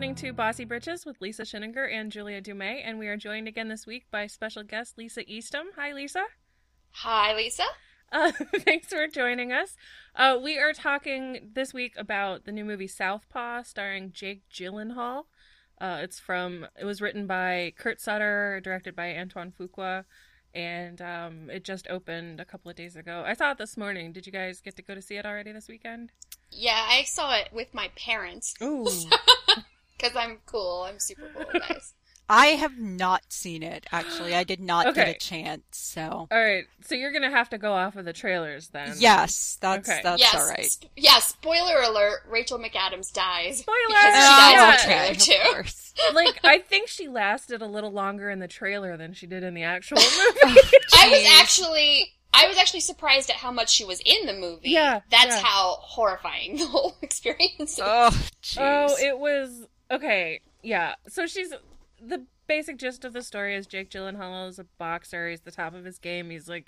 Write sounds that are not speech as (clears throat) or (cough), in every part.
listening to Bossy Britches with Lisa Schinninger and Julia Dumais, and we are joined again this week by special guest Lisa Eastham. Hi, Lisa. Hi, Lisa. Uh, (laughs) thanks for joining us. Uh, we are talking this week about the new movie Southpaw, starring Jake Gyllenhaal. Uh, it's from. It was written by Kurt Sutter, directed by Antoine Fuqua, and um, it just opened a couple of days ago. I saw it this morning. Did you guys get to go to see it already this weekend? Yeah, I saw it with my parents. Ooh. (laughs) Because I'm cool. I'm super cool, guys. (laughs) I have not seen it actually. I did not Okay. get a chance. So All right, so you're gonna have to go off of the trailers then. yes, that's Okay. that's yes, all right. sp- yeah, spoiler alert, Rachel McAdams dies. Spoiler! Because she Oh, dies in okay, the of trailer, too. course. (laughs) like I think she lasted a little longer in the trailer than she did in the actual (laughs) movie. Oh, I was actually I was actually surprised at how much she was in the movie. Yeah, That's yeah. how horrifying the whole experience is. Oh, jeez. oh, it was okay. Yeah, so she's the basic gist of the story is Jake Gyllenhaal is a boxer. He's the top of his game. He's like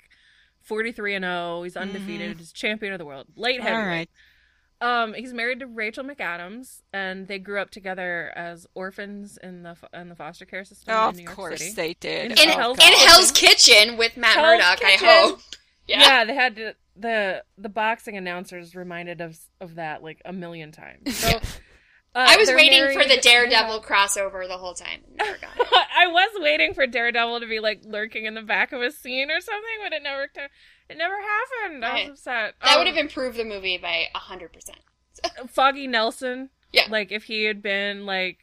forty three and zero. He's undefeated. He's champion of the world. Light Mm-hmm. heavyweight. right. Um, he's married to Rachel McAdams, and they grew up together as orphans in the in the foster care system Oh, in of York course City. they did. In in, Oh, Hell's in Hell's Kitchen with Matt Hell's Murdock, Kitchen. I hope. (laughs) Yeah. Yeah. they had to, the the boxing announcers reminded us of that like a million times. So, (laughs) uh, I was waiting for the Daredevil (laughs) crossover the whole time. Never got it. (laughs) I was waiting for Daredevil to be like lurking in the back of a scene or something, but it never it never happened. I was upset. That Um, would have improved the movie by hundred percent. (laughs) Foggy Nelson. Yeah. like if he had been like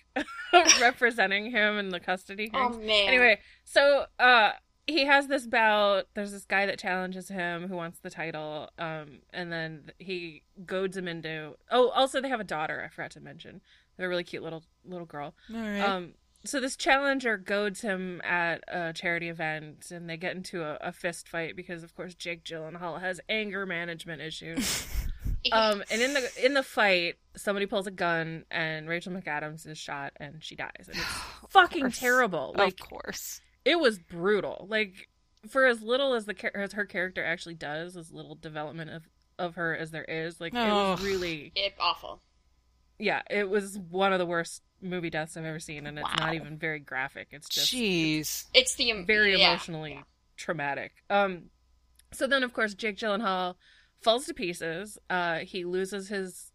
representing him in the custody Oh man. Anyway, so uh he has this bout. There's this guy that challenges him who wants the title. Um, and then he goads him into. Oh, also they have a daughter. I forgot to mention. They're a really cute little little girl. All right. Um, so this challenger goads him at a charity event, and they get into a, a fist fight because, of course, Jake Gyllenhaal has anger management issues. (laughs) um, and in the in the fight, somebody pulls a gun, and Rachel McAdams is shot, and she dies. And it's (gasps) fucking terrible. Like of course. It was brutal. Like for as little as the as her character actually does, as little development of of her as there is, like it was Oh. really it awful. yeah, it was one of the worst movie deaths I've ever seen, and it's Wow. not even very graphic. It's just Jeez. It's the em- very yeah. emotionally traumatic. Um, so then, of course, Jake Gyllenhaal falls to pieces. Uh, he loses his,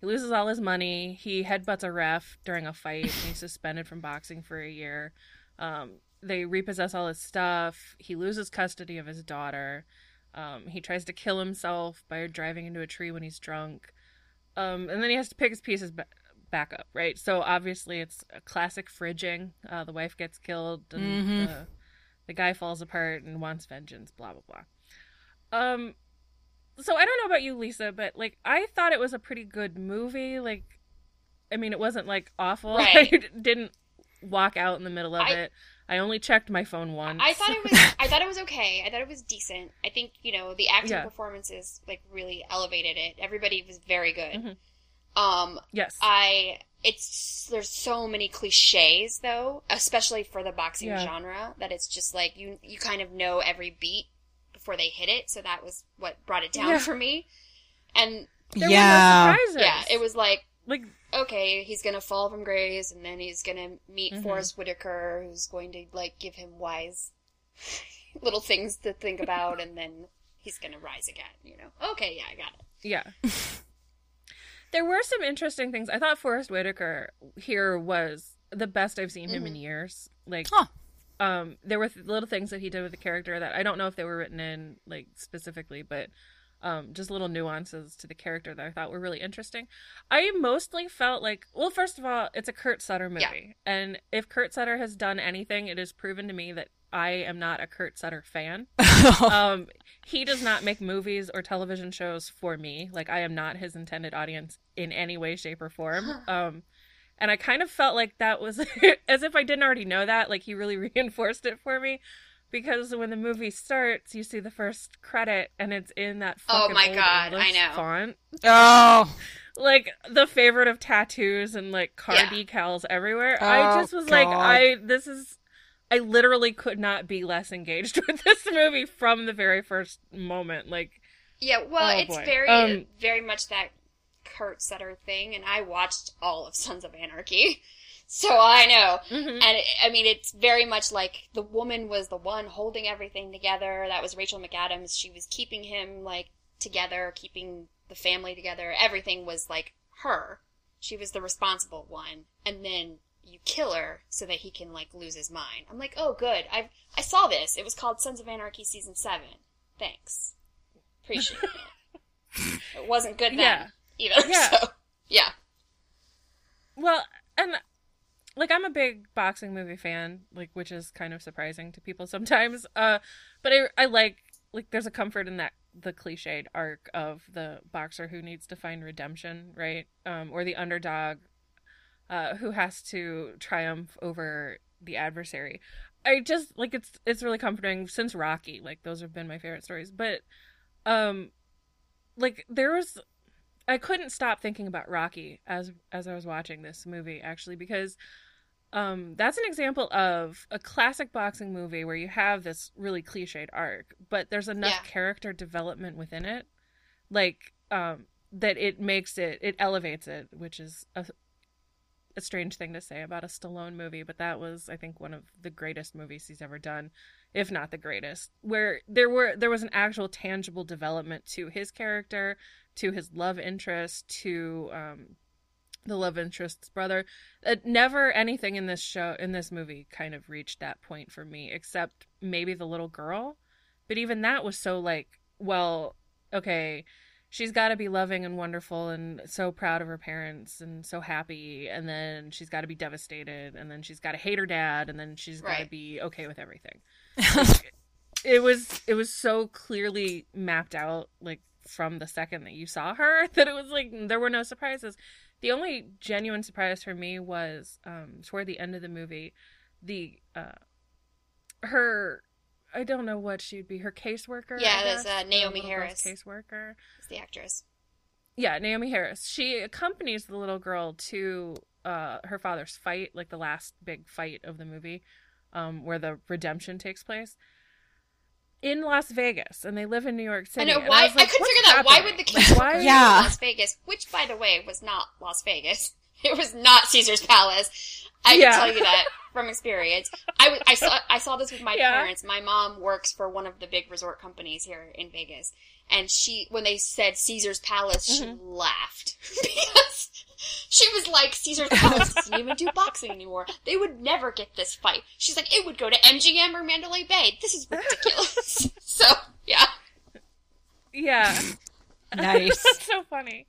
he loses all his money. He headbutts a ref during a fight. and he's suspended from boxing for a year. Um, they repossess all his stuff. He loses custody of his daughter. Um, he tries to kill himself by driving into a tree when he's drunk. Um, and then he has to pick his pieces ba- back up, right? So obviously it's a classic fridging. Uh, the wife gets killed, and Mhm. the, the guy falls apart and wants vengeance. Blah blah blah. Um, so I don't know about you, Lisa, but like I thought it was a pretty good movie. Like, I mean, it wasn't like awful. (laughs) Right. I didn't walk out in the middle of I- it. I only checked my phone once. I thought it was. (laughs) I thought it was okay. I thought it was decent. I think you know the acting Yeah. performances like really elevated it. Everybody was very good. Mhm. Um, yes. I it's there's so many cliches though, especially for the boxing Yeah. genre that it's just like you you kind of know every beat before they hit it. So that was what brought it down Yeah. for me. And there yeah. were no surprises. yeah, it was like like okay, he's gonna fall from grace, and then he's gonna meet Mhm. Forest Whitaker, who's going to like give him wise (laughs) little things to think about, and then he's gonna rise again. You know? Okay, yeah, I got it. Yeah. (laughs) there were some interesting things. I thought Forest Whitaker here was the best I've seen him in years. Like, Huh. um, there were th- little things that he did with the character that I don't know if they were written in like specifically, but um, just little nuances to the character that I thought were really interesting. I mostly felt like, well, first of all, it's a Kurt Sutter movie, and if Kurt Sutter has done anything, it has proven to me that I am not a Kurt Sutter fan. (laughs) Um he does not make movies or television shows for me. Like i am not his intended audience in any way shape or form. (gasps) Um and i kind of felt like that was (laughs) as if i didn't already know that like he really (laughs) reinforced it for me because when the movie starts you see the first credit and it's in that fucking Oh my old God, English I know. font oh. (laughs) like the favorite of tattoos and like car Yeah. decals everywhere. I Oh, just was like, I this is I literally could not be less engaged (laughs) with this movie from the very first moment. Like Yeah, well, Oh, it's boy. very, Um, very much that Kurt Sutter thing, and I watched all of Sons of Anarchy. (laughs) (laughs) so I know. Mhm. And it, I mean, it's very much like the woman was the one holding everything together. That was Rachel McAdams. She was keeping him like together, keeping the family together. Everything was like her. She was the responsible one. And then you kill her so that he can like lose his mind. I'm like, oh, good. I I saw this. It was called Sons of Anarchy season seven. Thanks. Appreciate it. (laughs) It wasn't good then Yeah. either. (laughs) Yeah. So yeah. Well, and like I'm a big boxing movie fan, like which is kind of surprising to people (laughs) sometimes. Uh, but I I like like there's a comfort in that the cliched arc of the boxer who needs to find redemption, right? Um, or the underdog, uh, who has to triumph over the adversary. I just like it's it's really comforting since Rocky. Like those have been my favorite stories, but um, like there was I couldn't stop thinking about Rocky as as I was watching this movie actually because um that's an example of a classic boxing movie where you have this really cliched arc but there's enough Yeah. character development within it like um that it makes it it elevates it which is a a strange thing to say about a Stallone movie but that was I think one of the greatest movies he's ever done if not the greatest where there were there was an actual tangible development to his character to his love interest to um the love interest's brother. Uh, never anything in this show in this movie kind of reached that point for me except maybe the little girl. But even that was so like well okay she's got to be loving and wonderful and so proud of her parents and so happy and then she's got to be devastated and then she's got to hate her dad and then she's got to Right. be okay with everything. (laughs) It was it was so clearly mapped out like from the second that you saw her (laughs) that it was like there were no surprises the only genuine surprise for me was um toward the end of the movie the uh her i don't know what she'd be her caseworker Yeah, there's, uh, Naomie Harris. caseworker It's the actress. yeah naomie harris she accompanies the little girl to uh her father's fight like the last big fight of the movie um where the redemption takes place in las vegas and they live in new york City. I know and why. I, was like, couldn't figure that. Why would the Like, kids why go to Yeah. Las Vegas? Which, by the way, was not Las Vegas. (laughs) It was not Caesar's Palace. I Yeah. can tell you that (laughs) from experience. I, I saw I saw this with my Yeah. parents. My mom works for one of the big resort companies here in Vegas, and she when they said Caesar's Palace, she Mhm. laughed (laughs) because she was like, Caesar's Palace doesn't even do boxing anymore. They would never get this fight. She's like, it would go to MGM or Mandalay Bay. This is ridiculous. (laughs) so yeah. yeah Nice. (laughs) That's so funny.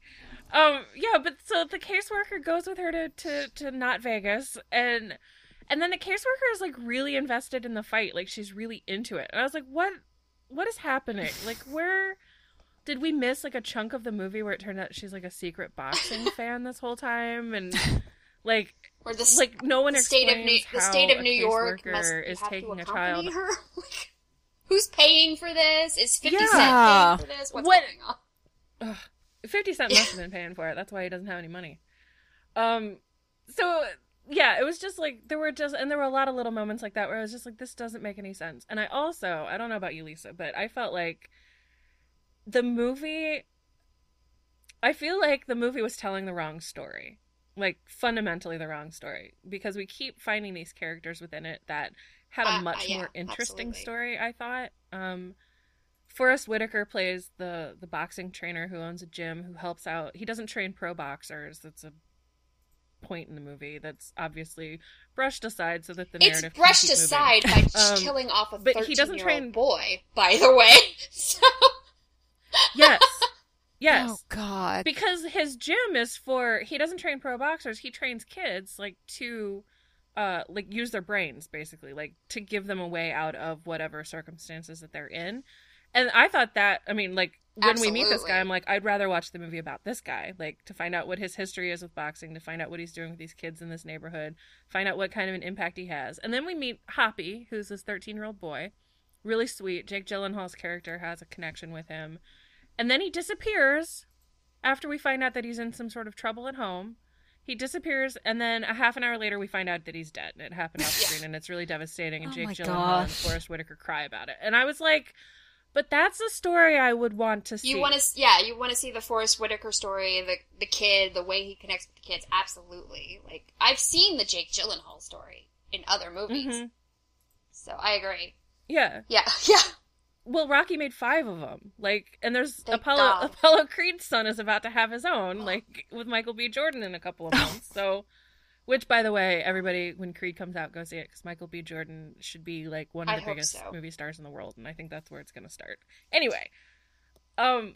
Um, yeah, but so the caseworker goes with her to, to, to not Vegas and and then the caseworker is like really invested in the fight, like she's really into it. And I was like, what what is happening? Like where did we miss like a chunk of the movie where it turned out she's like a secret boxing (laughs) fan this whole time and (laughs) like Or the like no one the state of New the state of New York must is taking a child her. (laughs) Like, who's paying for this? Is Fifty Yeah. Cent paying for this? What's What- going on? 50 Cent must have been paying for it. That's why he doesn't have any money. Um, so yeah, it was just like there were just and there were a lot of little moments like that where I was just like, this doesn't make any sense. And I also I don't know about you, Lisa, but I felt like the movie. I feel like the movie was telling the wrong story, like fundamentally the wrong story, because we keep finding these characters within it that had a Uh, uh, much yeah, more interesting absolutely. story. I thought. Um, Forest Whitaker plays the the boxing trainer who owns a gym who helps out. He doesn't train pro boxers. That's a point in the movie that's obviously brushed aside so that the It's narrative can brushed keep moving. aside by Um, killing off a but he doesn't train- boy. By the way, (laughs) so Yes, (laughs) yes. Oh God. because his gym is for he doesn't train pro boxers he trains kids like to uh like use their brains basically like to give them a way out of whatever circumstances that they're in. And i thought that i mean like when we meet this guy i'm like i'd rather watch the movie about this guy like to find out what his history is with boxing to find out what he's doing with these kids in this neighborhood find out what kind of an impact he has. And then we meet hoppy who's this 13 year old boy really sweet. Jake gyllenhaal's character has a connection with him and then he disappears after we find out that he's in some sort of trouble at home. He disappears, and then a half an hour later, we find out that he's dead. And it happened off (laughs) screen, and it's really devastating. And Oh Jake my Gyllenhaal and gosh. Forest Whitaker cry about it. And I was like, But that's the story I would want to see. You want to, yeah, you want to see the Forest Whitaker story, the the kid, the way he connects with the kids. Absolutely. Like I've seen the Jake Gyllenhaal story in other movies, Mhm. so I agree. Yeah. Yeah, (laughs) yeah. Well, Rocky made five of them. Like, and there's Thank Apollo. God. (laughs) Apollo Creed's son is about to have his own, like with Michael B. Jordan in a couple of months. so, which, by the way, everybody when Creed comes out, go see it because Michael B. Jordan should be like one of the hope biggest so. movie stars in the world, and I think that's where it's gonna start. Anyway, um,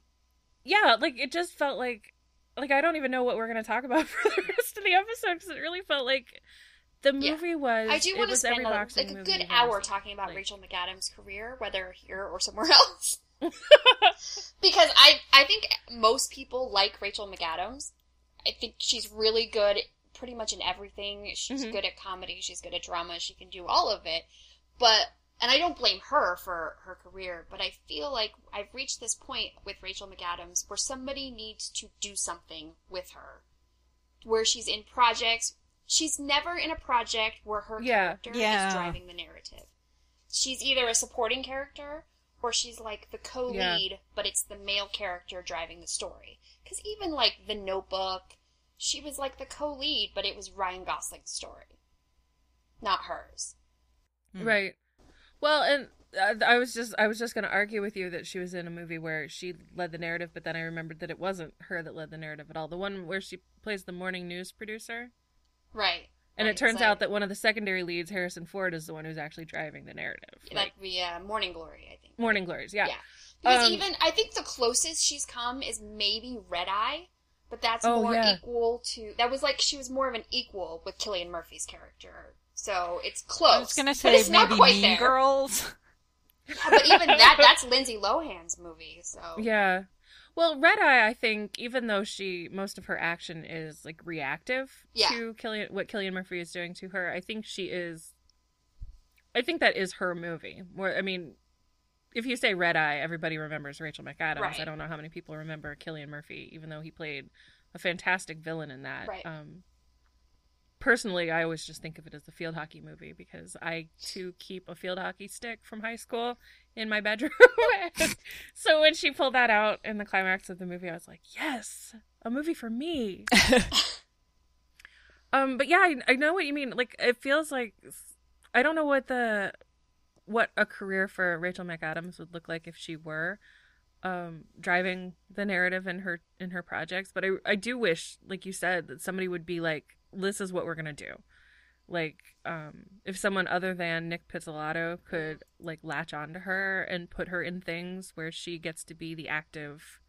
yeah, like it just felt like, like I don't even know what we're gonna talk about (laughs) for the rest of the episode because it really felt like the Yeah. movie was. I do want to spend a, like a good hour talking about Like- Rachel McAdams' career, whether here or somewhere (laughs) else. (laughs) because I I think most people like Rachel McAdams. I think she's really good pretty much in everything. She's Mhm. good at comedy, she's good at drama, she can do all of it. But and I don't blame her for her career, but I feel like I've reached this point with Rachel McAdams where somebody needs to do something with her. Where she's in projects. She's never in a project where her Yeah. character Yeah. is driving the narrative. She's either a supporting character or she's like the co-lead, but it's the male character driving the story. Because even like The Notebook, she was like the co-lead, but it was Ryan Gosling's story, not hers. Hmm. Right. Well, and uh, I was just I was just going to argue with you that she was in a movie where she led the narrative, but then I remembered that it wasn't her that led the narrative at all. The one where she plays the morning news producer, Right. and Right, it turns so out that one of the secondary leads, Harrison Ford, is the one who's actually driving the narrative. Like, the uh, Morning Glory, I think. Morning Glories, yeah. Yeah. Because Um, even I think the closest she's come is maybe Red Eye, but that's Oh, more yeah. equal to that was like she was more of an equal with Cillian Murphy's character. So it's close. I was gonna but say it's not maybe quite Mean there. Girls. Yeah, but even that that's Lindsay Lohan's movie. So (laughs) Yeah. Well, Red Eye, I think, even though she most of her action is like reactive Yeah. to Cillian, what Cillian Murphy is doing to her, I think she is. I think that is her movie. More, I mean, if you say Red Eye, everybody remembers Rachel McAdams. Right. I don't know how many people remember Cillian Murphy, even though he played a fantastic villain in that. Right. Um, personally, I always just think of it as a field hockey movie because I too keep a field hockey stick from high school in my bedroom. (laughs) so when she pulled that out in the climax of the movie, I was like, yes, a movie for me. (laughs) um, but yeah, I, I know what you mean. Like, it feels like I don't know what the what a career for Rachel McAdams would look like if she were um driving the narrative in her in her projects but i i do wish like you said that somebody would be like this is what we're gonna do like um if someone other than nic pizzolatto could like latch onto her and put her in things where she gets to be the active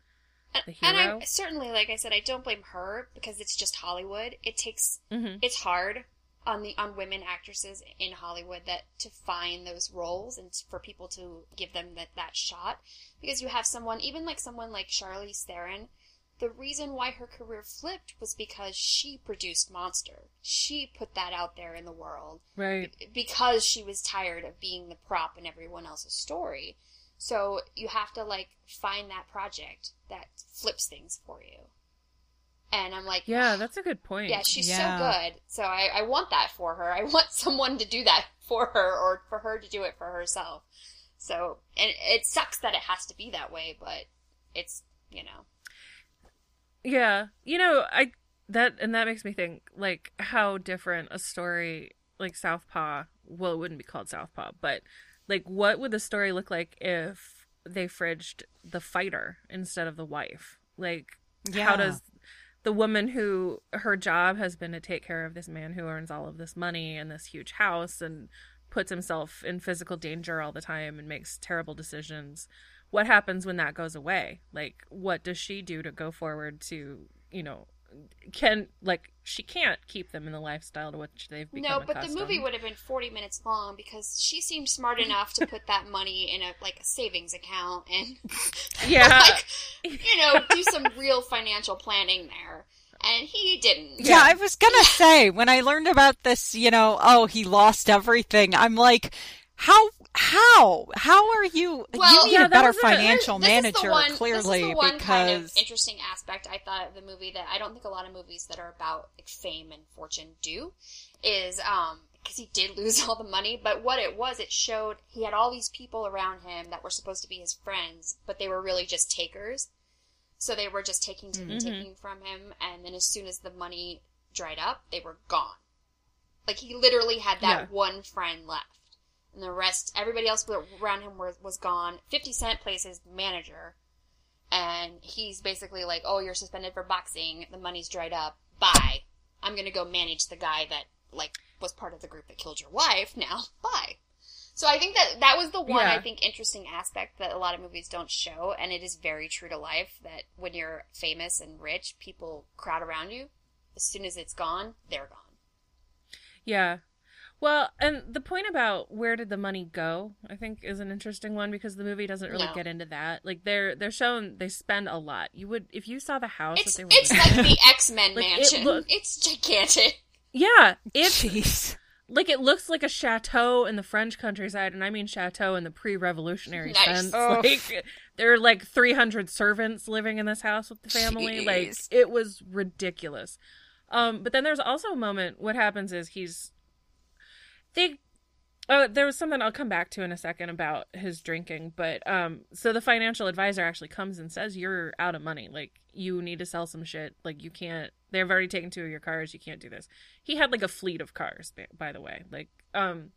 and, the and. I certainly like I said I don't blame her because it's just Hollywood. It takes Mhm. it's hard on the on women actresses in Hollywood that to find those roles and for people to give them that that shot because you have someone even like someone like Charlize Theron the reason why her career flipped was because she produced Monster. She put that out there in the world right because she was tired of being the prop in everyone else's story. So you have to like find that project that flips things for you. And I'm like, yeah that's a good point yeah, she's Yeah. so good. So I, I want that for her. I want (laughs) someone to do that for her or for her to do it for herself. So, and it sucks that it has to be that way, but it's, you know, Yeah, you know, I that and that makes me think like how different a story like Southpaw. Well, it wouldn't be called Southpaw, but like what would the story look like if they fridged the fighter instead of the wife? Like, Yeah. how does the woman who her job has been to take care of this man who earns all of this money and this huge house and puts himself in physical danger all the time and makes terrible decisions what happens when that goes away like what does she do to go forward to you know can like she can't keep them in the lifestyle to which they've become no, but accustomed. the movie would have been 40 minutes long because she seemed smart (laughs) enough to put that money in a, like a savings account and (laughs) yeah like, you know, do some real financial planning there. And he didn't. Yeah, I was gonna (laughs) say when I learned about this, you know, oh, he lost everything. I'm like, how, how, how are you? Well, you need yeah, a better was a- financial This is the manager, one- clearly, this is the one because kind of interesting aspect I thought of the movie that I don't think a lot of movies that are about like fame and fortune do is um because he did lose (laughs) all the money. But what it was, it showed he had all these people around him that were supposed to be his friends, but they were really just takers. So they were just taking, taking, Mhm. taking from him, and then as soon as the money dried up, they were gone. Like he literally had that Yeah. one friend left, and the rest, everybody else around him was was gone. Fifty Cent plays his manager, and he's basically like, "Oh, you're suspended for boxing. The money's dried up. Bye. I'm gonna go manage the guy that like was part of the group that killed your wife. Now, bye." So I think that that was the one I think interesting aspect that a lot of movies don't show, and it is very true to life that when you're famous and rich, people crowd around you. As soon as it's gone, they're gone. Yeah. Well, and the point about where did the money go, I think, is an interesting one because the movie doesn't really No. get into that. Like they're they're shown they spend a lot. You would if you saw the house It's that they were it's like the X Men (laughs) Like, it mansion. look- it's gigantic. Yeah, it's (laughs) Jeez. Like it looks like a chateau in the French countryside, and I mean chateau in the pre-revolutionary Nice. sense. Oh. (laughs) Like there are like 300 servants living in this house with the family. Like it was ridiculous. Um, but then there's also a moment. What happens is he's they. Oh, there was something I'll come back to in a second about his drinking, but um, so the financial advisor actually comes and says you're out of money. Like you need to sell some shit. Like you can't. They've already taken two of your cars. You can't do this he had like a fleet of cars by- the way like um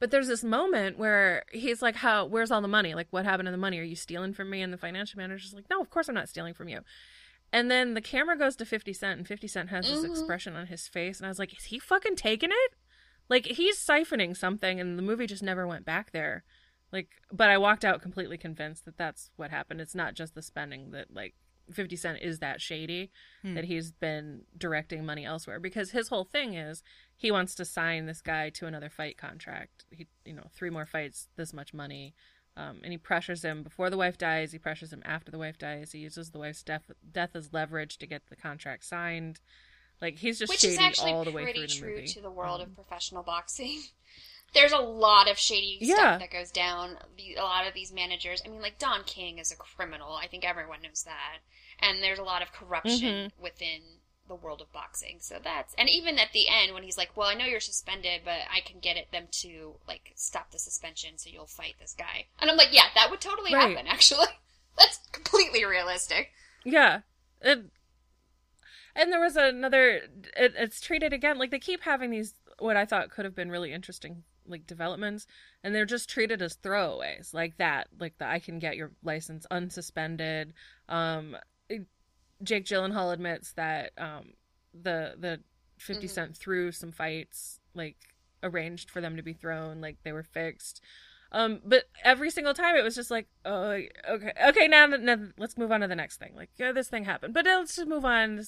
but there's this moment where he's like how where's all the money like what happened to the money are you stealing from me and the financial manager's like no of course i'm not stealing from you and then the camera goes to 50 cent and 50 cent has this Mhm. expression on his face and i was like is he fucking taking it like he's siphoning something and the movie just never went back there. Like but i walked out completely convinced that that's what happened. It's not just the spending that like 50 cent is that shady Hmm. that he's been directing money elsewhere. Because his whole thing is he wants to sign this guy to another fight contract. He you know three more fights this much money. Um, and he pressures him before the wife dies. He pressures him after the wife dies. He uses the wife's death death as leverage to get the contract signed like he's just which shady is actually all the way pretty through the true movie to the world Um, of professional boxing. (laughs) There's a lot of shady Yeah. stuff that goes down. A lot of these managers, I mean, like Don King is a criminal. I think everyone knows that. And there's a lot of corruption Mm-hmm. within the world of boxing. So that's and even at the end when he's like, "Well, I know you're suspended, but I can get it them to like stop the suspension, so you'll fight this guy." And I'm like, "Yeah, that would totally Right. happen. (laughs) Actually, that's completely realistic." Yeah. It, and there was another it, it's treated again like they keep having these what I thought could have been really interesting like developments and they're just treated as throwaways like that like the I can get your license unsuspended um it- Jake Gyllenhaal admits that um the the 50 Mhm. cent threw some fights like arranged for them to be thrown like they were fixed um, but every single time it was just like, oh, okay, okay, now, now let's move on to the next thing. Like, yeah, this thing happened, but let's just move on. Keep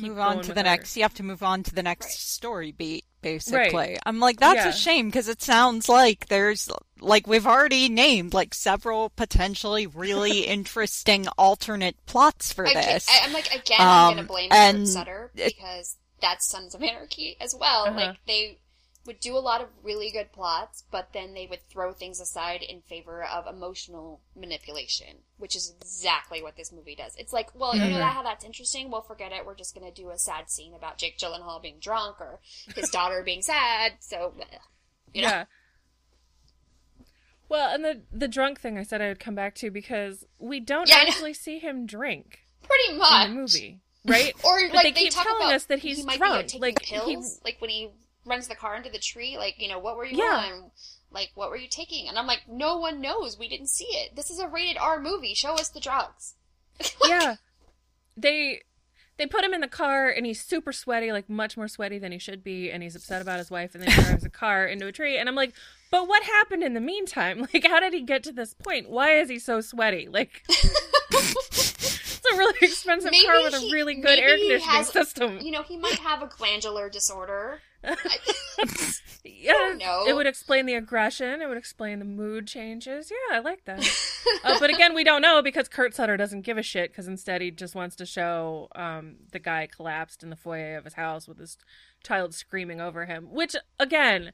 move on to the our- next. You have to move on to the next Right. story beat, basically. Right. I'm like, that's Yeah. a shame because it sounds like there's, like, we've already named, like, several potentially really (laughs) interesting alternate plots for I this. I, am like, again, I'm gonna Um, blame and Sutter it- because that's Sons of Anarchy as well. Uh-huh. Like they would do a lot of really good plots, but then they would throw things aside in favor of emotional manipulation, which is exactly what this movie does. It's like, well, you know that how that's interesting. Well, forget it. We're just gonna do a sad scene about Jake Gyllenhaal being drunk or his daughter being sad. So, uh, you know, Yeah. Well, and the the drunk thing I said I would come back to because we don't Yeah, actually see him drink pretty much. in the movie, right? Or But like they they, keep telling about us that he's he drunk. Like, he- like when he runs the car into the tree. Like you know, what were you Yeah. on? Like what were you taking? And I'm like, no one knows. We didn't see it. This is a rated R movie. Show us the drugs. (laughs) yeah. They they put him in the car and he's super sweaty, like much more sweaty than he should be, and he's upset about his wife and then he drives a car into a tree and I'm like, but what happened in the meantime? (laughs) Like how did he get to this point? Why is he so sweaty? Like (laughs) it's a really expensive Maybe car with a really good air conditioning has- system. You know, he might have a glandular disorder. (laughs) yeah, it would explain the aggression. It would explain the mood changes. Yeah, I like that. uh, but again, we don't know because Kurt Sutter doesn't give a shit because instead he just wants to show um, the guy collapsed in the foyer of his house with his child screaming over him. Which again,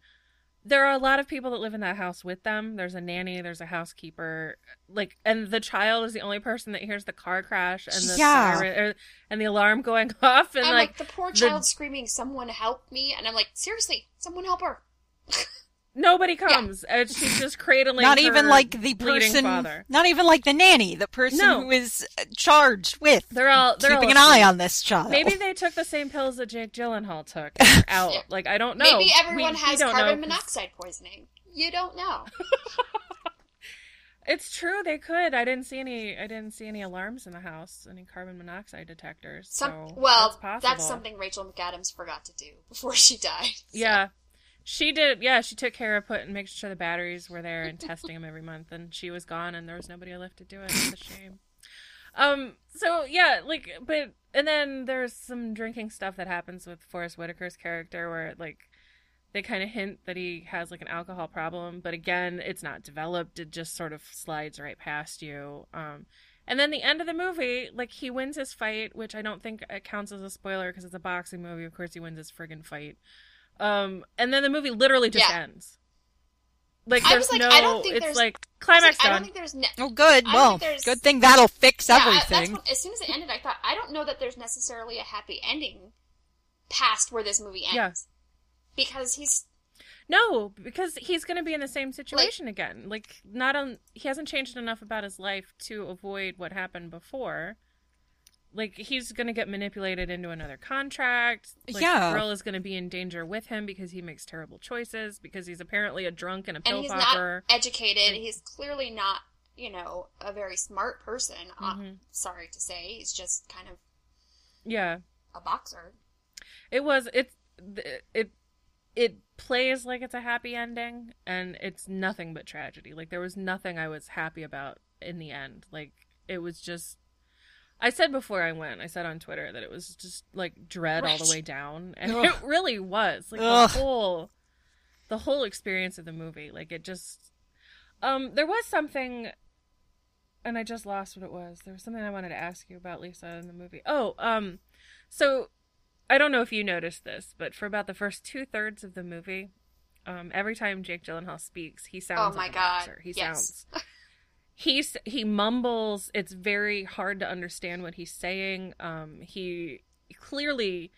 there are a lot of people that live in that house with them. There's a nanny, there's a housekeeper, like, and the child is the only person that hears the car crash and the Yeah. siren, or, and the alarm going (laughs) off, and I'm like, like, the poor the- child screaming, "Someone help me!" And I'm like, seriously, someone help her. (laughs) nobody comes. And she's just cradling. not even like the person, Father. not even like the nanny, the person No. who is uh, charged with They're all they're keeping all an eye on this child. Maybe they took the same pills that Jake Gyllenhaal took. (laughs) out. Yeah. Like I don't know. Maybe everyone we has don't carbon know. monoxide poisoning. You don't know. (laughs) It's true. They could. I didn't see any. I didn't see any alarms in the house. Any carbon monoxide detectors. Some, so well, that's, possible. something Rachel McAdams forgot to do before she died. So- Yeah. She did, yeah. She took care of putting, making sure the batteries were there and testing them every month. And she was gone, and there was nobody left to do it. It's a shame. Um. So yeah, like, but and then there's some drinking stuff that happens with Forest Whitaker's character, where like they kind of hint that he has like an alcohol problem, but again, it's not developed. It just sort of slides right past you. Um. And then the end of the movie, like he wins his fight, which I don't think counts as a spoiler because it's a boxing movie. Of course, he wins his friggin' fight. Um, and then the movie literally just Yeah. ends. Like I there's was like, no, I don't think it's there's- like I was climax like, I don't done. think there's. Ne- oh, good. Well, good thing that'll fix Yeah, I- that's everything. what, as soon as it ended, I thought I don't know that there's necessarily a happy ending past where this movie ends. Yeah. Because he's No, because he's going to be in the same situation again. Like not on, he hasn't changed enough about his life to avoid what happened before. Like he's going to get manipulated into another contract. Like, Yeah. the girl is going to be in danger with him because he makes terrible choices because he's apparently a drunk and a pill and he's popper. not educated. He's clearly not, you know, a very smart person. Uh, Mhm. sorry to say, he's just kind of yeah. a boxer. It was it it it plays like it's a happy ending and it's nothing but tragedy. Like there was nothing I was happy about in the end. Like it was just I said before I went, I said on Twitter that it was just like dread all the way down (laughs) and Ugh. it really was. Like Ugh. the whole the whole experience of the movie. Like it just um there was something and I just lost what it was. There was something I wanted to ask you about Lisa in the movie. Oh, um so I don't know if you noticed this, but for about the first two thirds of the movie, um, every time Jake Gyllenhaal speaks, he sounds Oh my like God, boxer. He yes. sounds. (laughs) He's he mumbles. It's very hard to understand what he's saying. Um, he clearly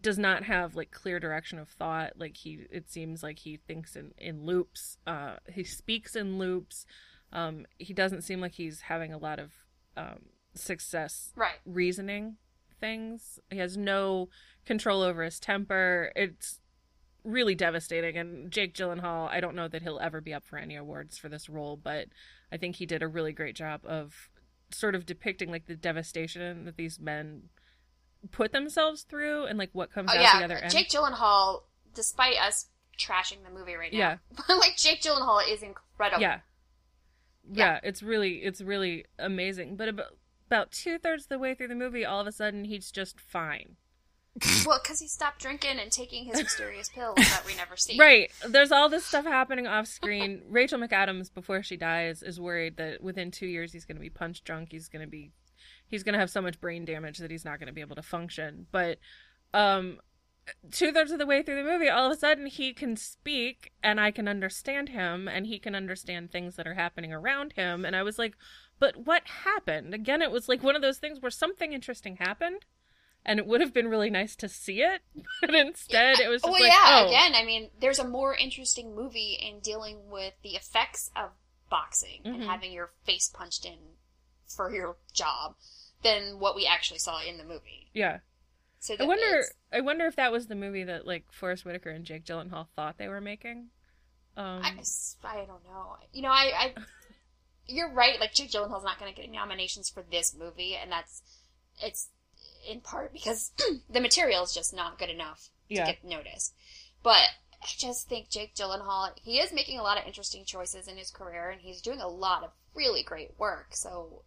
does not have like clear direction of thought. Like he, it seems like he thinks in in loops. Uh, he speaks in loops. Um, he doesn't seem like he's having a lot of um, success Right. reasoning things. He has no control over his temper. It's really devastating. And Jake Gyllenhaal, I don't know that he'll ever be up for any awards for this role, but I think he did a really great job of sort of depicting like the devastation that these men put themselves through and like what comes Oh out yeah, the other end. Jake Gyllenhaal. Despite us trashing the movie right now, (laughs) like Jake Gyllenhaal is incredible. Yeah. yeah. it's really it's really amazing. But about about two thirds of the way through the movie, all of a sudden he's just fine. (laughs) Well, because he stopped drinking and taking his mysterious pills (laughs) that we never see. Right. There's all this stuff happening off screen. (laughs) Rachel McAdams, before she dies, is worried that within two years he's going to be punch drunk. He's going to be, he's going to have so much brain damage that he's not going to be able to function. But, um, two thirds of the way through the movie, all of a sudden he can speak and I can understand him and he can understand things that are happening around him. And I was like, but what happened? Again, it was like one of those things where something interesting happened. And it would have been really nice to see it, (laughs) but instead it was just Well, like, yeah. oh, Again, I mean, there's a more interesting movie in dealing with the effects of boxing and Mhm. having your face punched in for your job than what we actually saw in the movie. yeah. So I wonder. it's- I wonder if that was the movie that like Forest Whitaker and Jake Gyllenhaal thought they were making. Um, I, I don't know. You know, I, I (laughs) you're right. Like Jake Gyllenhaal's not going to get any nominations for this movie, and that's it's in part because (clears throat) the material is just not good enough to Yeah. get noticed. But I just think Jake Gyllenhaal he is making a lot of interesting choices in his career, and he's doing a lot of really great work. So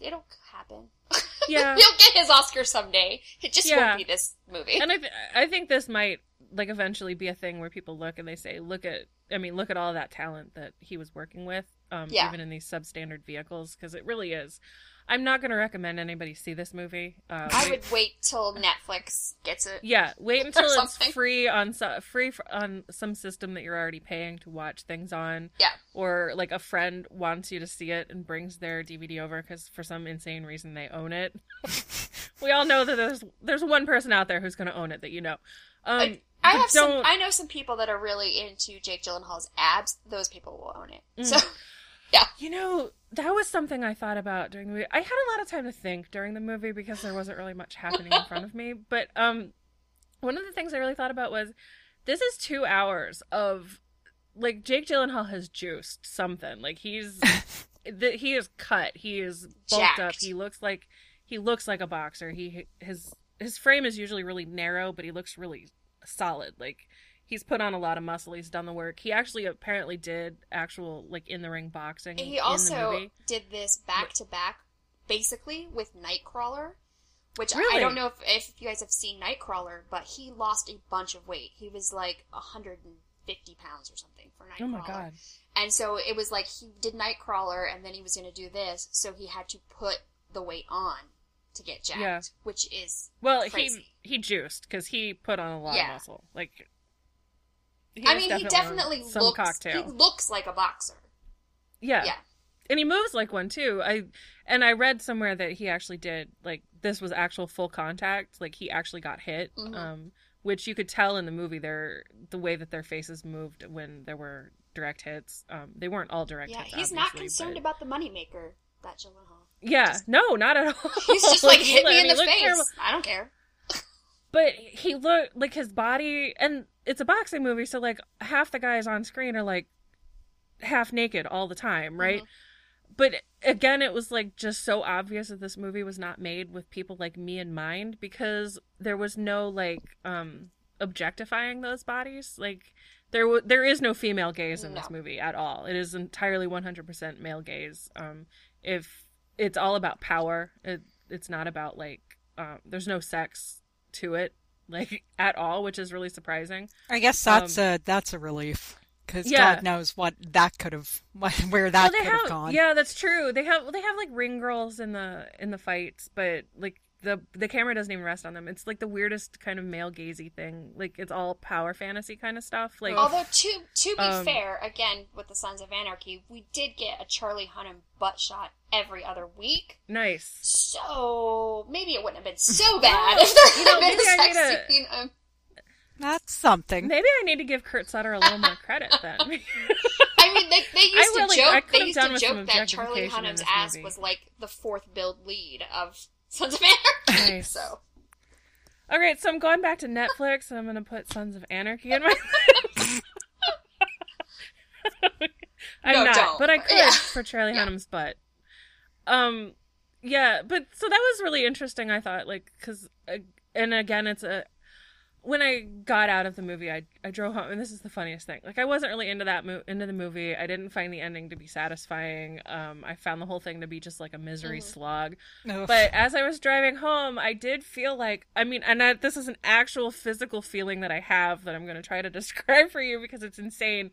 it'll happen. (laughs) Yeah. he'll get his Oscar someday. It just Yeah. won't be this movie. and I, th- I think this might like eventually be a thing where people look and they say, "Look at, I mean, look at all that talent that he was working with, um, Yeah. even in these substandard vehicles, because it really is." I'm not going to recommend anybody see this movie. Uh, I wait- would wait till Netflix gets it. yeah, wait (laughs) until it's free on free on some system that you're already paying to watch things on. Yeah. Or like a friend wants you to see it and brings their DVD over because for some insane reason they own it. (laughs) we all know that there's there's one person out there who's going to own it that you know. Um, I, I have some. I know some people that are really into Jake Gyllenhaal's abs. Those people will own it. Mm. So (laughs) yeah. You know, that was something I thought about during the movie. I had a lot of time to think during the movie because there wasn't really much happening in front of me. (laughs) But um, one of the things I really thought about was this is two hours of like Jake Gyllenhaal has juiced something. Like he's (laughs) the, he is cut. He is bulked up. He looks like he looks like a boxer. He his his frame is usually really narrow, but he looks really solid. Like he's put on a lot of muscle. He's done the work. He actually apparently did actual like in the ring boxing. he in the also did this back to back, basically with Nightcrawler. Which I Really? don't know if, if you guys have seen Nightcrawler, but he lost a bunch of weight. He was like 150 pounds or something for Nightcrawler. Oh my god. And so it was like he did Nightcrawler and then he was going to do this, so he had to put the weight on to get jacked, Yeah. which is Well, crazy. he he juiced because he put on a lot Yeah. of muscle. Like, he I mean, he definitely looks cocktail. he looks like a boxer. yeah. Yeah. and he moves like one too. I and I read somewhere that he actually did like this was actual full contact. Like he actually got hit, Mhm. um, which you could tell in the movie. Their the way that their faces moved when there were direct hits. Um, they weren't all direct Yeah, hits. he's not concerned but- about the moneymaker, that Gyllenhaal. Yeah, no, not at (laughs) all. He's just like, he hit me in the face. terrible. I don't care. But he looked like his body, and it's a boxing movie, so like half the guys on screen are like half naked all the time, right? But again, it was like just so obvious that this movie was not made with people like me in mind because there was no like um objectifying those bodies. Like there w- there is no female gaze in this movie at all. It is entirely 100% male gaze. Um if it's all about power, it, it's not about like um there's no sex to it (laughs) like at all, which is really surprising. I guess that's a that's a relief because Um, Yeah. God knows what that could have (laughs) where that well, could have, have gone. yeah, that's true. They have they have like ring girls in the in the fights, but like the the camera doesn't even rest on them. It's like the weirdest kind of male gazy thing. Like it's all power fantasy kind of stuff. Like Although to to be Um, fair, again with the Sons of Anarchy, we did get a Charlie Hunnam butt shot every other week. nice. So maybe it wouldn't have been so (laughs) bad if there You know, had been maybe I a need sex scene. Um, That's something. Maybe I need to give Kurt Sutter a little more credit then. (laughs) I mean, they, they (laughs) used really- to I joke. They used to joke that Charlie Hunnam's ass movie. was like the fourth build lead of Sons of Anarchy. Nice. So All right, so I'm going back to Netflix and I'm going to put Sons of Anarchy in my list. (laughs) I'm No, not, don't. but I could Yeah. for Charlie Yeah. Hunnam's butt. Um, yeah, but so that was really interesting. I thought, like, because, uh, and again, it's a when I got out of the movie, I I drove home, and this is the funniest thing. Like, I wasn't really into that mo- into the movie. I didn't find the ending to be satisfying. Um, I found the whole thing to be just like a misery Mhm. slog. Ugh. But as I was driving home, I did feel like I mean, and I, this is an actual physical feeling that I have that I'm going to try to (laughs) describe for you because it's insane.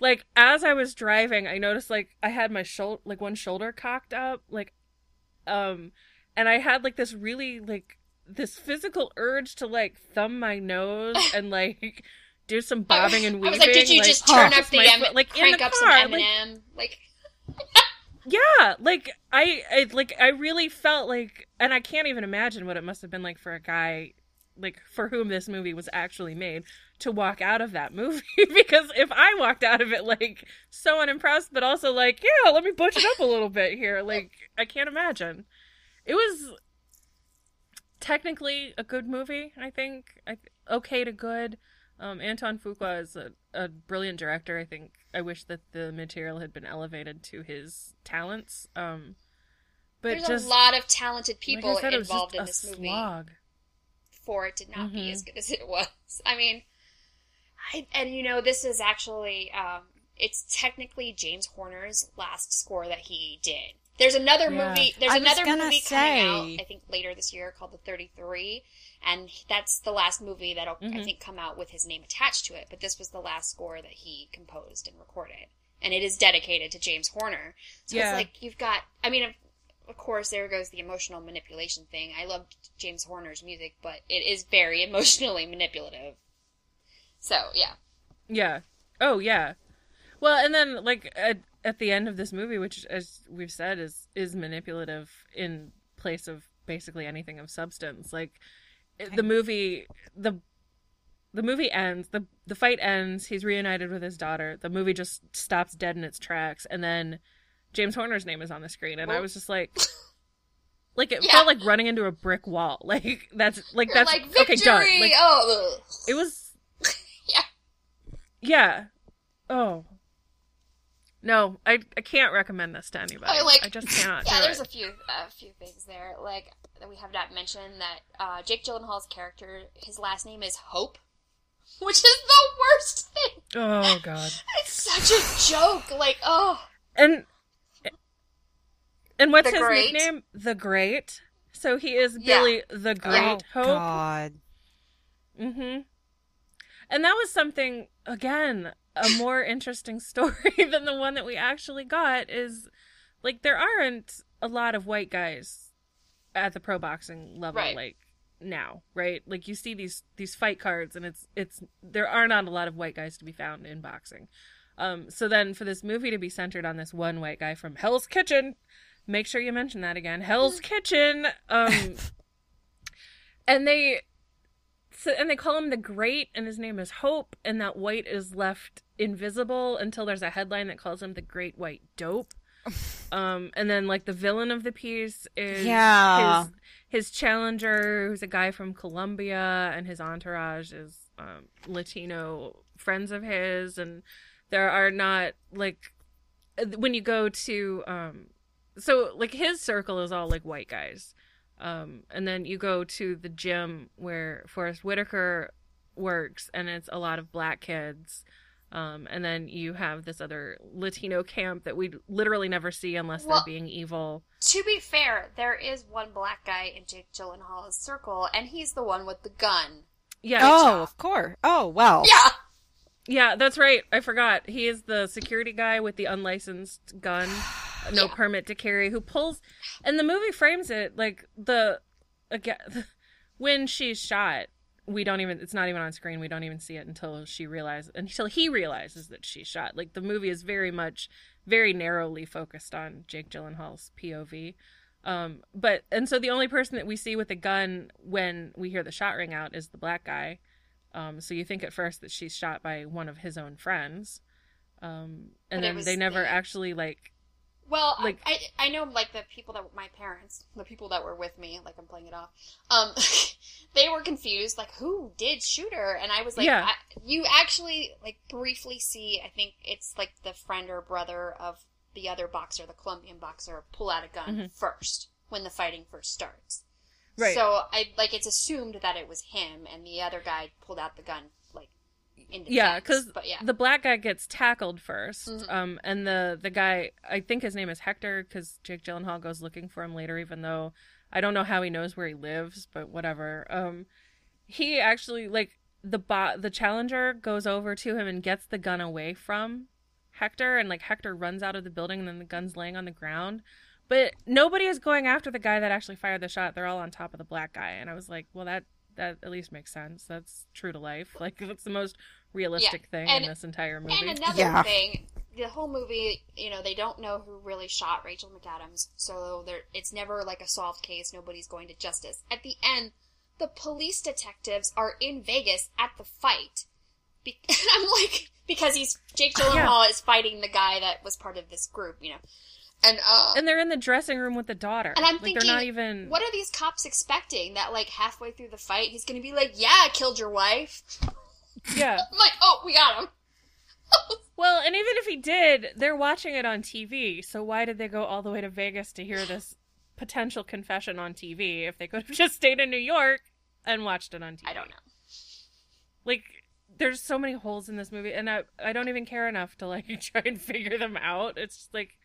Like as I was driving, I noticed like I had my shoulder, like one shoulder cocked up, like, um, and I had like this really like this physical urge to like thumb my nose (laughs) and like do some bobbing and weaving. I was like, did you just turn up the M- foot, like in crank the up car, some like, Eminem? Like, (laughs) yeah like I, I like i really felt like and i can't even imagine what it must have been like for a guy like for whom this movie was actually made to walk out of that (laughs) movie because if i walked out of it like so unimpressed but also like yeah let me butch it up a little bit here like i can't imagine it was technically a good movie i think I, okay to good um, Anton Fuqua is a, a brilliant director. I think I wish that the material had been elevated to his talents. Um, but there's just a lot of talented people I said, involved in this movie. slog. For it to not be Mhm. as good as it was. I mean, I, and you know, this is actually, um, it's technically James Horner's last score that he did. There's another Yeah. movie. There's I another movie say. coming out. I think later this year called The 33, and that's the last movie that'll I Mhm. think come out with his name attached to it. But this was the last score that he composed and recorded, and it is dedicated to James Horner. So Yeah. it's like you've got. I mean, of, of course, there goes the emotional manipulation thing. I love James Horner's music, but it is very (laughs) emotionally manipulative. So yeah, Yeah. Oh yeah. Well, and then like at, at the end of this movie, which as we've said is is manipulative in place of basically anything of substance. Like it- the movie the the movie ends, the the fight ends, he's reunited with his daughter. The movie just stops dead in its tracks and then James Horner's name is on the screen and I was just like (laughs) like it Yeah. felt like running into a brick wall. (laughs) Like that's like You're that's like okay done. Like oh, it was. (laughs) Yeah. Yeah. Oh. No, I I can't recommend this to anybody. I like. I just cannot. (laughs) Yeah, do there's it. a few a few things there. Like that we have not mentioned that uh, Jake Gyllenhaal's character, his last name is Hope, (laughs) which is the worst thing. Oh (laughs) god. It's such a joke. Like, oh, And and what's The his Great. nickname? The Great. So he is Yeah. Billy the Great oh Hope. God. Mm-hmm. And that was something again, a more interesting story (laughs) than the one that we actually got is like there aren't a lot of white guys at the pro boxing level Right. like now, right? Like you see these these fight cards and it's it's there are not a lot of white guys to be found in boxing. Um so then for this movie to be centered on this one white guy from Hell's Kitchen, make sure you mention that again. Hell's (laughs) Kitchen. Um (laughs) and they so, and they call him the Great, and his name is Hope, and that white is left invisible until there's a headline that calls him the Great White Dope. (laughs) um, and then like the villain of the piece is Yeah. his his challenger, who's a guy from Colombia, and his entourage is um, Latino friends of his, and there are not like when you go to um, so like his circle is all like white guys. Um, and then you go to the gym where Forest Whitaker works, and it's a lot of black kids. Um, and then you have this other Latino camp that we literally never see unless Well- they're being evil. to be fair, there is one black guy in Jake Gyllenhaal's circle, and he's the one with the gun. Yeah, Oh, of course. Oh, well. Yeah, yeah, that's right. I forgot. He is the security guy with the unlicensed gun, (sighs) (sighs) no Yeah. permit to carry, who pulls. And the movie frames it like the again (laughs) when she's shot. We don't even. It's not even on screen. We don't even see it until she realizes until he realizes that she's shot. Like the movie is very much very narrowly focused on Jake Gyllenhaal's POV. Um, but and so the only person that we see with a gun when we hear the shot ring out is the black guy. Um, so you think at first that she's shot by one of his own friends. Um, and But then was they never actually like Well, Like- I, I know like the people that my parents, the people that were with me, like I'm playing it off. Um, (laughs) they were confused, like who did shoot her, and I was like, Yeah. I, you actually like briefly see. I think it's like the friend or brother of the other boxer, the Colombian boxer, pull out a gun Mhm. first when the fighting first starts. Right. So I like it's assumed that it was him, and the other guy pulled out the gun like in defense. Yeah, 'cause because yeah, the black guy gets tackled 1st Mhm. um, and the the guy I think his name is Hector because Jake Gyllenhaal goes looking for him later, even though I don't know how he knows where he lives, but whatever. Um, he actually like the bot the challenger goes over to him and gets the gun away from Hector, and like Hector runs out of the building, and then the gun's laying on the ground. But nobody is going after the guy that actually fired the shot. They're all on top of the black guy, and I was like, well, that that at least makes sense. That's true to life. Like that's the most realistic thing and- in this entire movie. And another Yeah. thing, the whole movie, you know, they don't know who really shot Rachel McAdams, so there, it's never like a solved case. Nobody's going to justice. At the end, the police detectives are in Vegas at the fight. Be- (laughs) I'm like, because he's Jake Gyllenhaal is fighting the guy that was part of this group, you know, and uh, and they're in the dressing room with the daughter. and I'm like thinking, they're not even. what are these cops expecting? That like halfway through the fight, he's going to be like, "Yeah, I killed your wife." (laughs) Yeah. I'm like, "Oh, we got him." (laughs) Well, and even if he did, they're watching it on TV. So why did they go all the way to Vegas to hear this potential confession on TV if they could have (laughs) just stayed in New York and watched it on TV? I don't know. Like, there's so many holes in this movie, and I I don't even care enough to like try and figure them out. It's just like,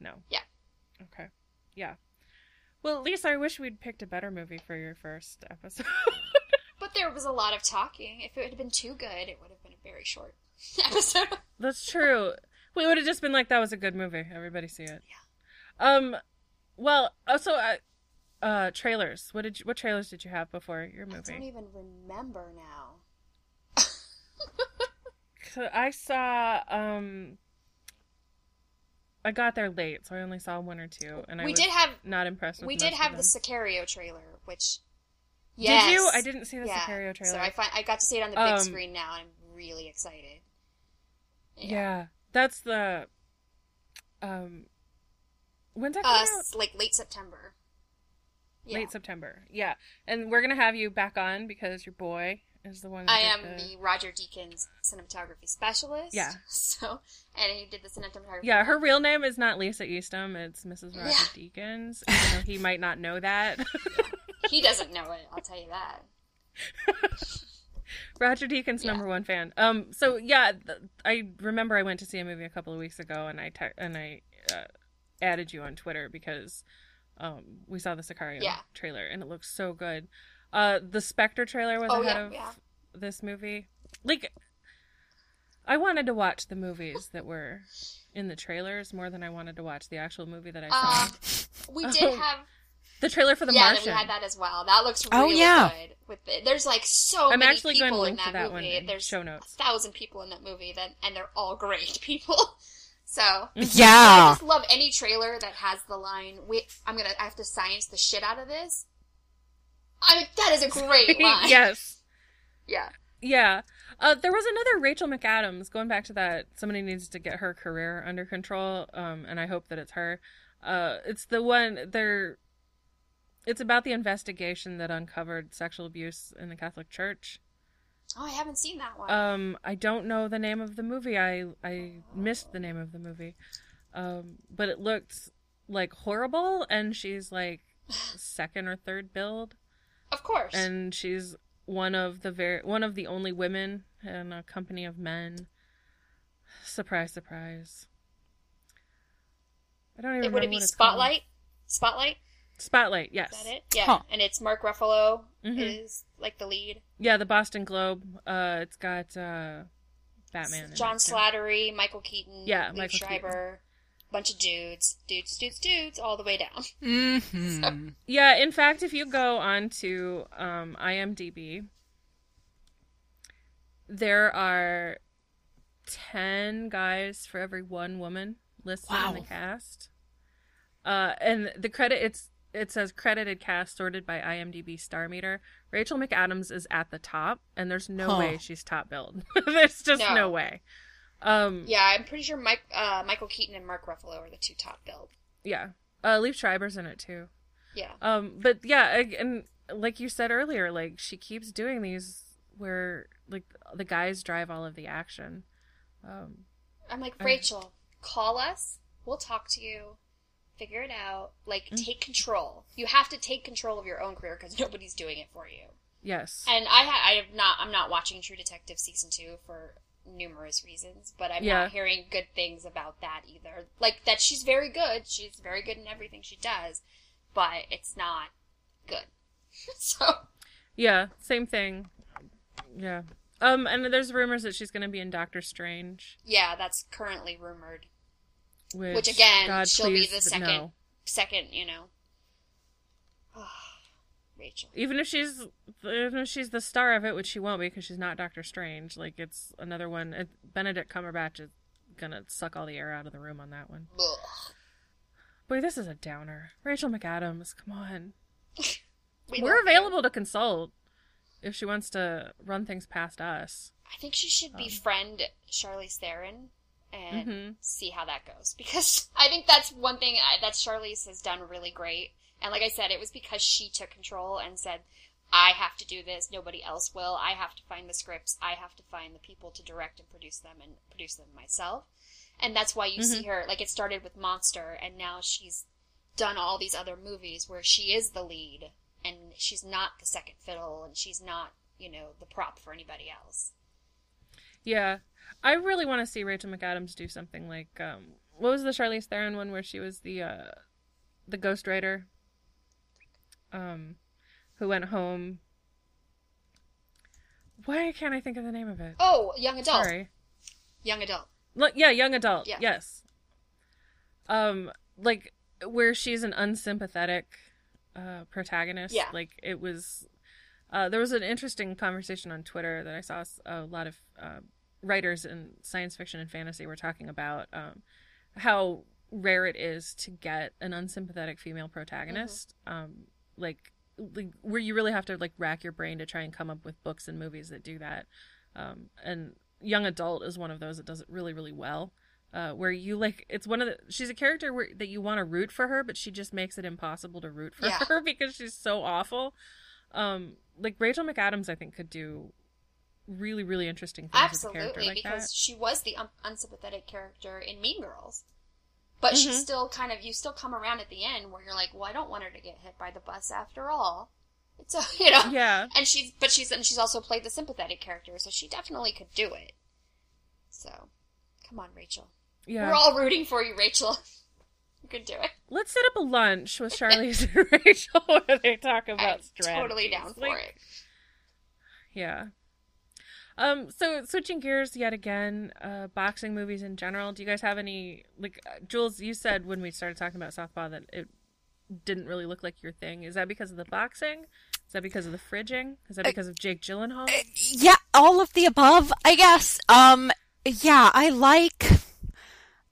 no. Yeah. Okay. Yeah. Well, Lisa, I wish we'd picked a better movie for your first episode. (laughs) But there was a lot of talking. If it had been too good, it would have been a very short (laughs) episode. That's true. We would have just been like, "That was a good movie. Everybody see it." Yeah. Um. Well, also, uh, uh, trailers. What did you, what trailers did you have before your movie? I don't even remember now. (laughs) I saw. Um. I got there late, so I only saw one or two, and I we did have not impressed with. we did have the. Sicario trailer, which Did yes, you? I didn't see the yeah. Sicario trailer. So I find I got to see it on the big Um, screen now, and I'm really excited. Yeah. that's the. Um. When's that Uh, out? like late September. Yeah. Late September. Yeah, and we're gonna have you back on because your boy is the one. I am the- the Roger Deakins cinematography specialist. Yeah. (laughs) So, and he did the cinematography. Yeah, her real name is not Lisa Eastham. It's Mrs. Roger Yeah. Deakins. Even he might not know that. (laughs) He doesn't know it. I'll tell you that. (laughs) Roger Deakins, Yeah. number one fan. Um. So yeah, th- I remember I went to see a movie a couple of weeks ago, and I te- and I uh, added you on Twitter because um we saw the Sicario Yeah. trailer, and it looks so good. Uh, the Spectre trailer was Oh, ahead yeah, of yeah. this movie. Like, I wanted to watch the movies that were in the trailers more than I wanted to watch the actual movie that I saw. Um, we did Oh, (laughs) have the trailer for The yeah, Martian. we had that as well. That looks really Oh, really yeah. good. With the, there's like so I'm many actually people going to in that that movie. one in there's show notes. a thousand people in that movie, that and they're all great (laughs) people. So yeah, I just love any trailer that has the line. Wait, I'm gonna. I have to science the shit out of this. I mean, that is a great (laughs) line. yes. Yeah. Yeah. Uh, there was another Rachel McAdams. Going back to that, somebody needs to get her career under control, um, and I hope that it's her. Uh, it's the one they're. It's about the investigation that uncovered sexual abuse in the Catholic Church. Oh, I haven't seen that one. Um, I don't know the name of the movie. I I missed the name of the movie, um, but it looked like horrible, and she's like (sighs) second or third billed of course. and she's one of the very one of the only women in a company of men. Surprise, surprise. I don't even. it would it be it's called. Spotlight? Spotlight? Spotlight, yes. Is that it? Yeah. Huh. And it's Mark Ruffalo Mhm. is like the lead. Yeah, the Boston Globe. Uh, it's got uh, Batman. in John it, too. Slattery, Michael Keaton, Yeah, Liev Michael Keaton. Bunch of dudes, dudes, dudes, dudes, all the way down. (laughs) hmm Yeah, in fact, if you go on to um, IMDb, there are 10 guys for every one woman listed in the cast. Uh, and the credit, it's it says credited cast sorted by IMDb star meter. Rachel McAdams is at the top, and there's no Huh. way she's top billed. (laughs) there's just no, No. way. Um, Yeah, I'm pretty sure Mike, uh, Michael Keaton and Mark Ruffalo are the two top billed. yeah. Uh, Liev Schreiber's in it too. Yeah. Um, but yeah, and like you said earlier, like she keeps doing these where like the guys drive all of the action. Um, I'm like, I- Rachel, call us. We'll talk to you. Figure it out. Like, Mm. take control. You have to take control of your own career because nobody's doing it for you. yes, And I, ha- I have not. I'm not watching True Detective season two for numerous reasons, but I'm Yeah. not hearing good things about that either. Like that, she's very good. She's very good in everything she does, but it's not good. (laughs) so yeah, same thing. Yeah. Um, and there's rumors that she's going to be in Doctor Strange, yeah, that's currently rumored. Which, Which, again, God, she'll be the second- no. Second, you know, (sighs) Rachel. Even if she's even if she's the star of it, which she won't be because she's not Doctor Strange. Like it's another one. It, Benedict Cumberbatch is gonna suck all the air out of the room on that one. Ugh. Boy, this is a downer. Rachel McAdams, come on. (laughs) We We're available to consult if she wants to run things past us. I think she should befriend um. Charlize Theron and Mhm. see how that goes (laughs) because I think that's one thing I, that Charlize has done really great. And like I said, it was because she took control and said, "I have to do this. Nobody else will. I have to find the scripts. I have to find the people to direct and produce them and produce them myself." And that's why you see her like it started with Monster, and now she's done all these other movies where she is the lead and she's not the second fiddle and she's not you know the prop for anybody else. Yeah, I really want to see Rachel McAdams do something like um, what was the Charlize Theron one where she was the uh, the ghostwriter? um, who went home. Why can't I think of the name of it? Oh, young adult. Sorry. Young adult. L- yeah, young adult. Yeah. Yes. Um, like where she's an unsympathetic uh, protagonist. Yeah. Like it was. Uh, there was an interesting conversation on Twitter that I saw a lot of uh, writers in science fiction and fantasy were talking about um, how rare it is to get an unsympathetic female protagonist. Um, like, like where you really have to like rack your brain to try and come up with books and movies that do that. Um, and young adult is one of those that does it really really well. Uh, where you like it's one of the she's a character where that you want to root for her, but she just makes it impossible to root for Yeah. (laughs) her because she's so awful. Um, like Rachel McAdams, I think could do really really interesting things with a character Absolutely, like because that. she was the un- unsympathetic character in Mean Girls. But she Mhm. still kind of, you still come around at the end where you're like, well, I don't want her to get hit by the bus after all. (laughs) It's a, you know. Yeah, And she's, but she's, and she's also played the sympathetic character, so she definitely could do it. So, come on, Rachel. yeah. We're all rooting for you, Rachel. (laughs) you could do it. Let's set up a lunch with Charlize (laughs) and Rachel where they talk about I'm totally down for Like, it. Yeah. Um. So switching gears yet again, uh, boxing movies in general. Do you guys have any like uh, Jules? You said when we started talking about Southpaw that it didn't really look like your thing. Is that because of the boxing? Is that because of the fridging? Is that because of Jake Gyllenhaal? Yeah, all of the above, I guess. Um, yeah, I like.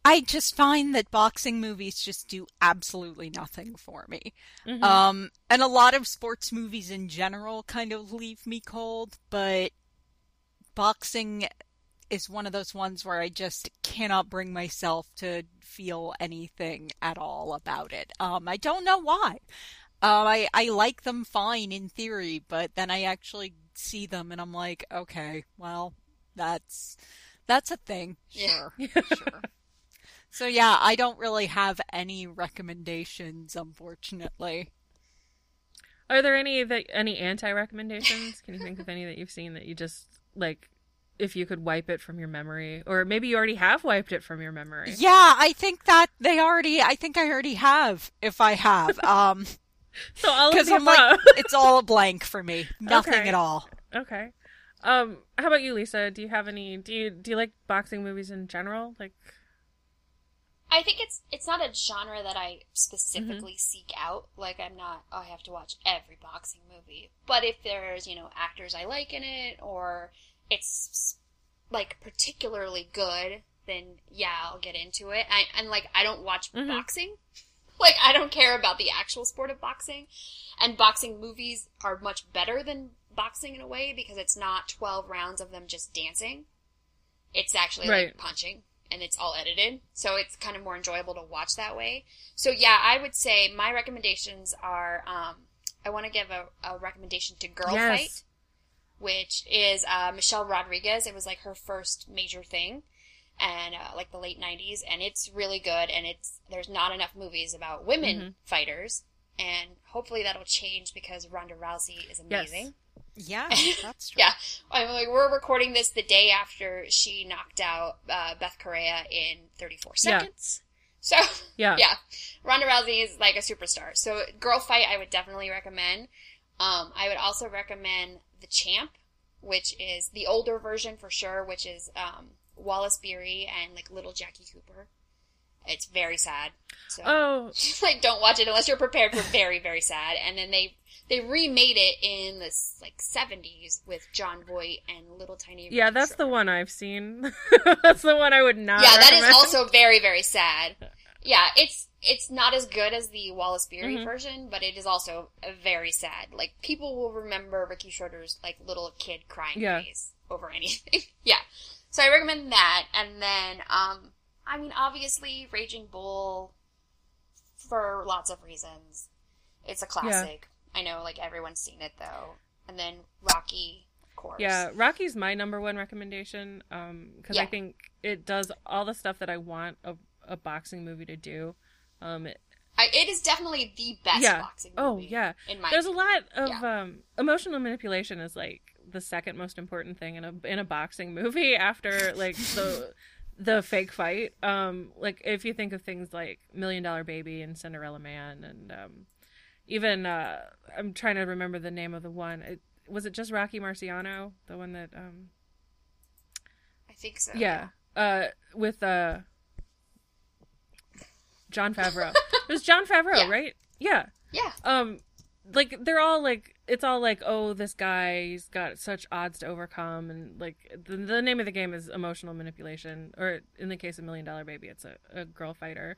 I just find that boxing movies just do absolutely nothing for me. Mhm. Um, and a lot of sports movies in general kind of leave me cold, but boxing is one of those ones where I just cannot bring myself to feel anything at all about it. Um, I don't know why. Um, I, I like them fine in theory, but then I actually see them and I'm like, okay, well, that's, that's a thing. Yeah. Sure. sure. (laughs) So yeah, I don't really have any recommendations, unfortunately. Are there any that any anti recommendations? Can you think of any that you've seen that you just like? If you could wipe it from your memory, or maybe you already have wiped it from your memory. Yeah, I think that they already, I think I already have, if I have. (laughs) Um, So all of cause I'm like, it's all a blank for me. (laughs) Nothing Okay. at all. Okay. Um, how about you, Lisa? Do you have any? Do you do you like boxing movies in general? Like, I think it's it's not a genre that I specifically seek out. Like I'm not oh, I have to watch every boxing movie. But if there's, you know, actors I like in it or it's like particularly good, then yeah, I'll get into it. I, and like I don't watch Mhm. boxing. (laughs) Like I don't care about the actual sport of boxing. And boxing movies are much better than boxing in a way because it's not 12 rounds of them just dancing. It's actually Right. like punching and it's all edited. So it's kind of more enjoyable to watch that way. So yeah, I would say my recommendations are um I want to give a, a recommendation to Girl Yes. Fight, which is uh, Michelle Rodriguez. It was like her first major thing and uh, like the late 90s and it's really good and it's there's not enough movies about women Mhm. fighters and hopefully that'll change because Ronda Rousey is Yes. Yeah, (laughs) that's true. Yeah, I mean, like, we're recording this the day after she knocked out uh, Bethe Correia in 34 seconds. Yeah. So (laughs) yeah, yeah, Ronda Rousey is like a superstar. So Girl Fight, I would definitely recommend. Um, I would also recommend The Champ, which is the older version for sure, which is um, Wallace Beery and like little Jackie Cooper. It's very sad. So Oh, (laughs) like don't watch it unless you're prepared for very very sad and then they they remade it in the like 70s with Jon Voight and little tiny yeah. That's the one I've seen. (laughs) that's the one I would not. yeah that is also very very sad (laughs) yeah it's it's not as good as the Wallace Beery Mhm. version but it is also very sad like people will remember Ricky Schroder's like little kid crying Yeah. face over (laughs) anything yeah so I recommend that and then um I mean obviously Raging Bull for lots of reasons it's a classic I know like everyone's seen it though and then Rocky of course Yeah, Rocky's my number one recommendation because I Yeah. think it does all the stuff that I want a, a boxing movie to do. Um, it- I, it is definitely the best Yeah. boxing movie. oh yeah, in my there's a lot of Yeah. um, emotional manipulation is like the second most important thing in a in a boxing movie (laughs) after like the the fake fight. Um, like if you think of things like Million Dollar Baby and Cinderella Man and um, even uh, I'm trying to remember the name of the one. It, was it just Rocky Marciano, the one that um I think so. yeah, uh with uh Jon Favreau. (laughs) it was Jon Favreau, Yeah. right? Yeah. Yeah. Um like they're all like it's all like oh this guy's got such odds to overcome and like the, the name of the game is emotional manipulation or in the case of million dollar baby it's a, a girl fighter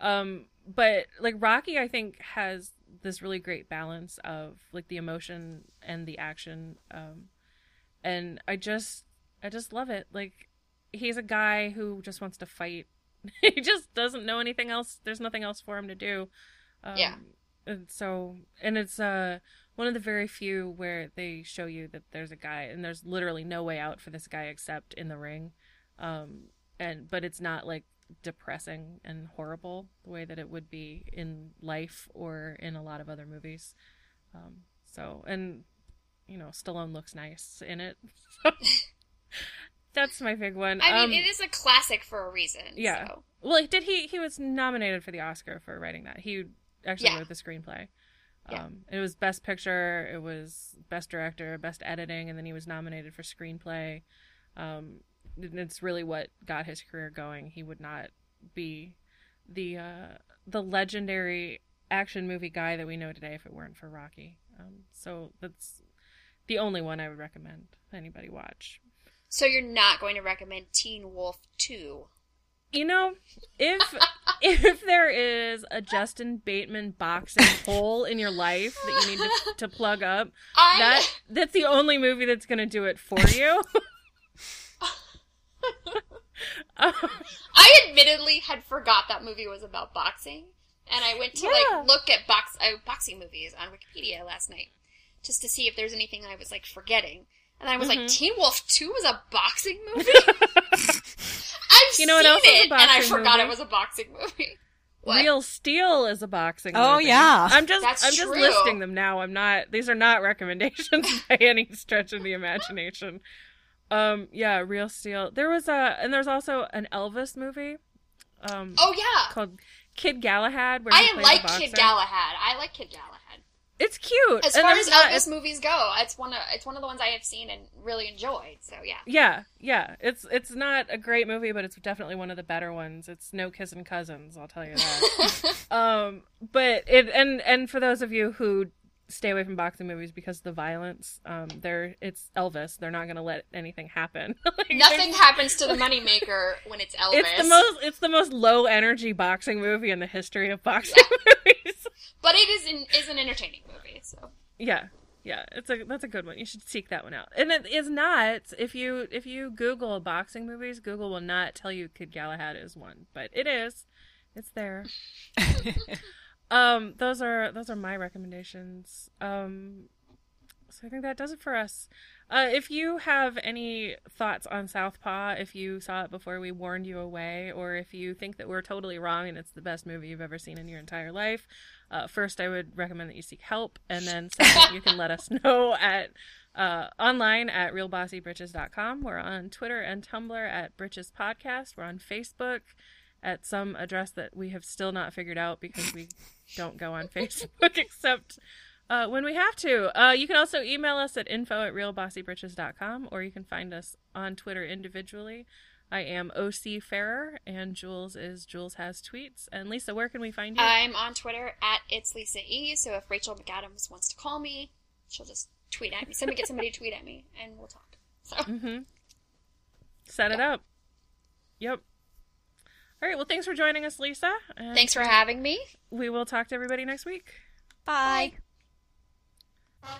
um but like rocky i think has this really great balance of like the emotion and the action um and i just i just love it. Like he's a guy who just wants to fight. (laughs) He just doesn't know anything else. There's nothing else for him to do. Um, Yeah. and so and it's uh one of the very few where they show you that there's a guy and there's literally no way out for this guy except in the ring. Um and but it's not like depressing and horrible the way that it would be in life or in a lot of other movies um so and you know stallone looks nice in it (laughs) that's my big one I mean, um, it is a classic for a reason. yeah. So. well, did he? He was nominated for the Oscar for writing that. He actually Yeah. wrote the screenplay. Yeah. Um, it was best picture, it was best director, best editing, and then he was nominated for screenplay. Um, it's really what got his career going. He would not be the uh, the legendary action movie guy that we know today if it weren't for Rocky. Um, so that's the only one I would recommend anybody watch. So you're not going to recommend Teen Wolf 2? You know, if (laughs) if there is a Jason Bateman boxing hole in your life that you need to, to plug up, (laughs) I that that's the only movie that's going to do it for you. (laughs) (laughs) I admittedly had forgot that movie was about boxing, and I went to Yeah. like look at box uh, boxing movies on Wikipedia last night just to see if there's anything I was like forgetting. And I was like, Mhm. Teen Wolf Two was a boxing (laughs) movie. I've You know what else is a it, and I forgot movie? it was a boxing movie. What? Real Steel is a boxing. Oh, movie. yeah. I'm just That's I'm just listing them now. I'm not. These are not recommendations (laughs) by any stretch of the imagination. Um, yeah, Real Steel. There was a and there's also an Elvis movie. Um, Oh yeah, called Kid Galahad. Where I like. Kid Galahad. I like Kid Galahad. It's cute. As and far as not- Elvis it's- movies go, it's one of it's one of the ones I have seen and really enjoyed. So yeah. Yeah, yeah. It's it's not a great movie, but it's definitely one of the better ones. It's no kissing cousins, I'll tell you that. (laughs) um, but it and and for those of you who stay away from boxing movies because of the violence, um, they're it's Elvis. They're not going to let anything happen. (laughs) Like, Nothing happens to the (laughs) moneymaker when it's Elvis. It's the most it's the most low energy boxing movie in the history of boxing (laughs) movies. but it is an, is an entertaining movie. So Yeah, yeah, it's a that's a good one. You should seek that one out. And it is not if you if you Google boxing movies, Google will not tell you Kid Galahad is one, but it is. It's there. Um, those are those are my recommendations. Um, so I think that does it for us. Uh, if you have any thoughts on Southpaw, if you saw it before we warned you away, or if you think that we're totally wrong and it's the best movie you've ever seen in your entire life, uh, first I would recommend that you seek help, and then (laughs) second, you can let us know at uh, online at realbossybritches.com. We're on Twitter and Tumblr at Britches Podcast. We're on Facebook at some address that we have still not figured out because we (laughs) don't go on Facebook (laughs) except uh, when we have to. Uh, you can also email us at info at realbossybritches.com or you can find us on Twitter individually. I am OC Ferrer and Jules is Jules Has Tweets. And Lisa, where can we find you? I'm on Twitter at it's Lisa E. So if Rachel McAdams wants to call me, she'll just tweet at me. Somebody get somebody to tweet at me, and we'll talk. So Mm-hmm. Set it up. Yep. All right. Well, thanks for joining us, Lisa. Thanks for having me. We will talk to everybody next week. Bye. Bye.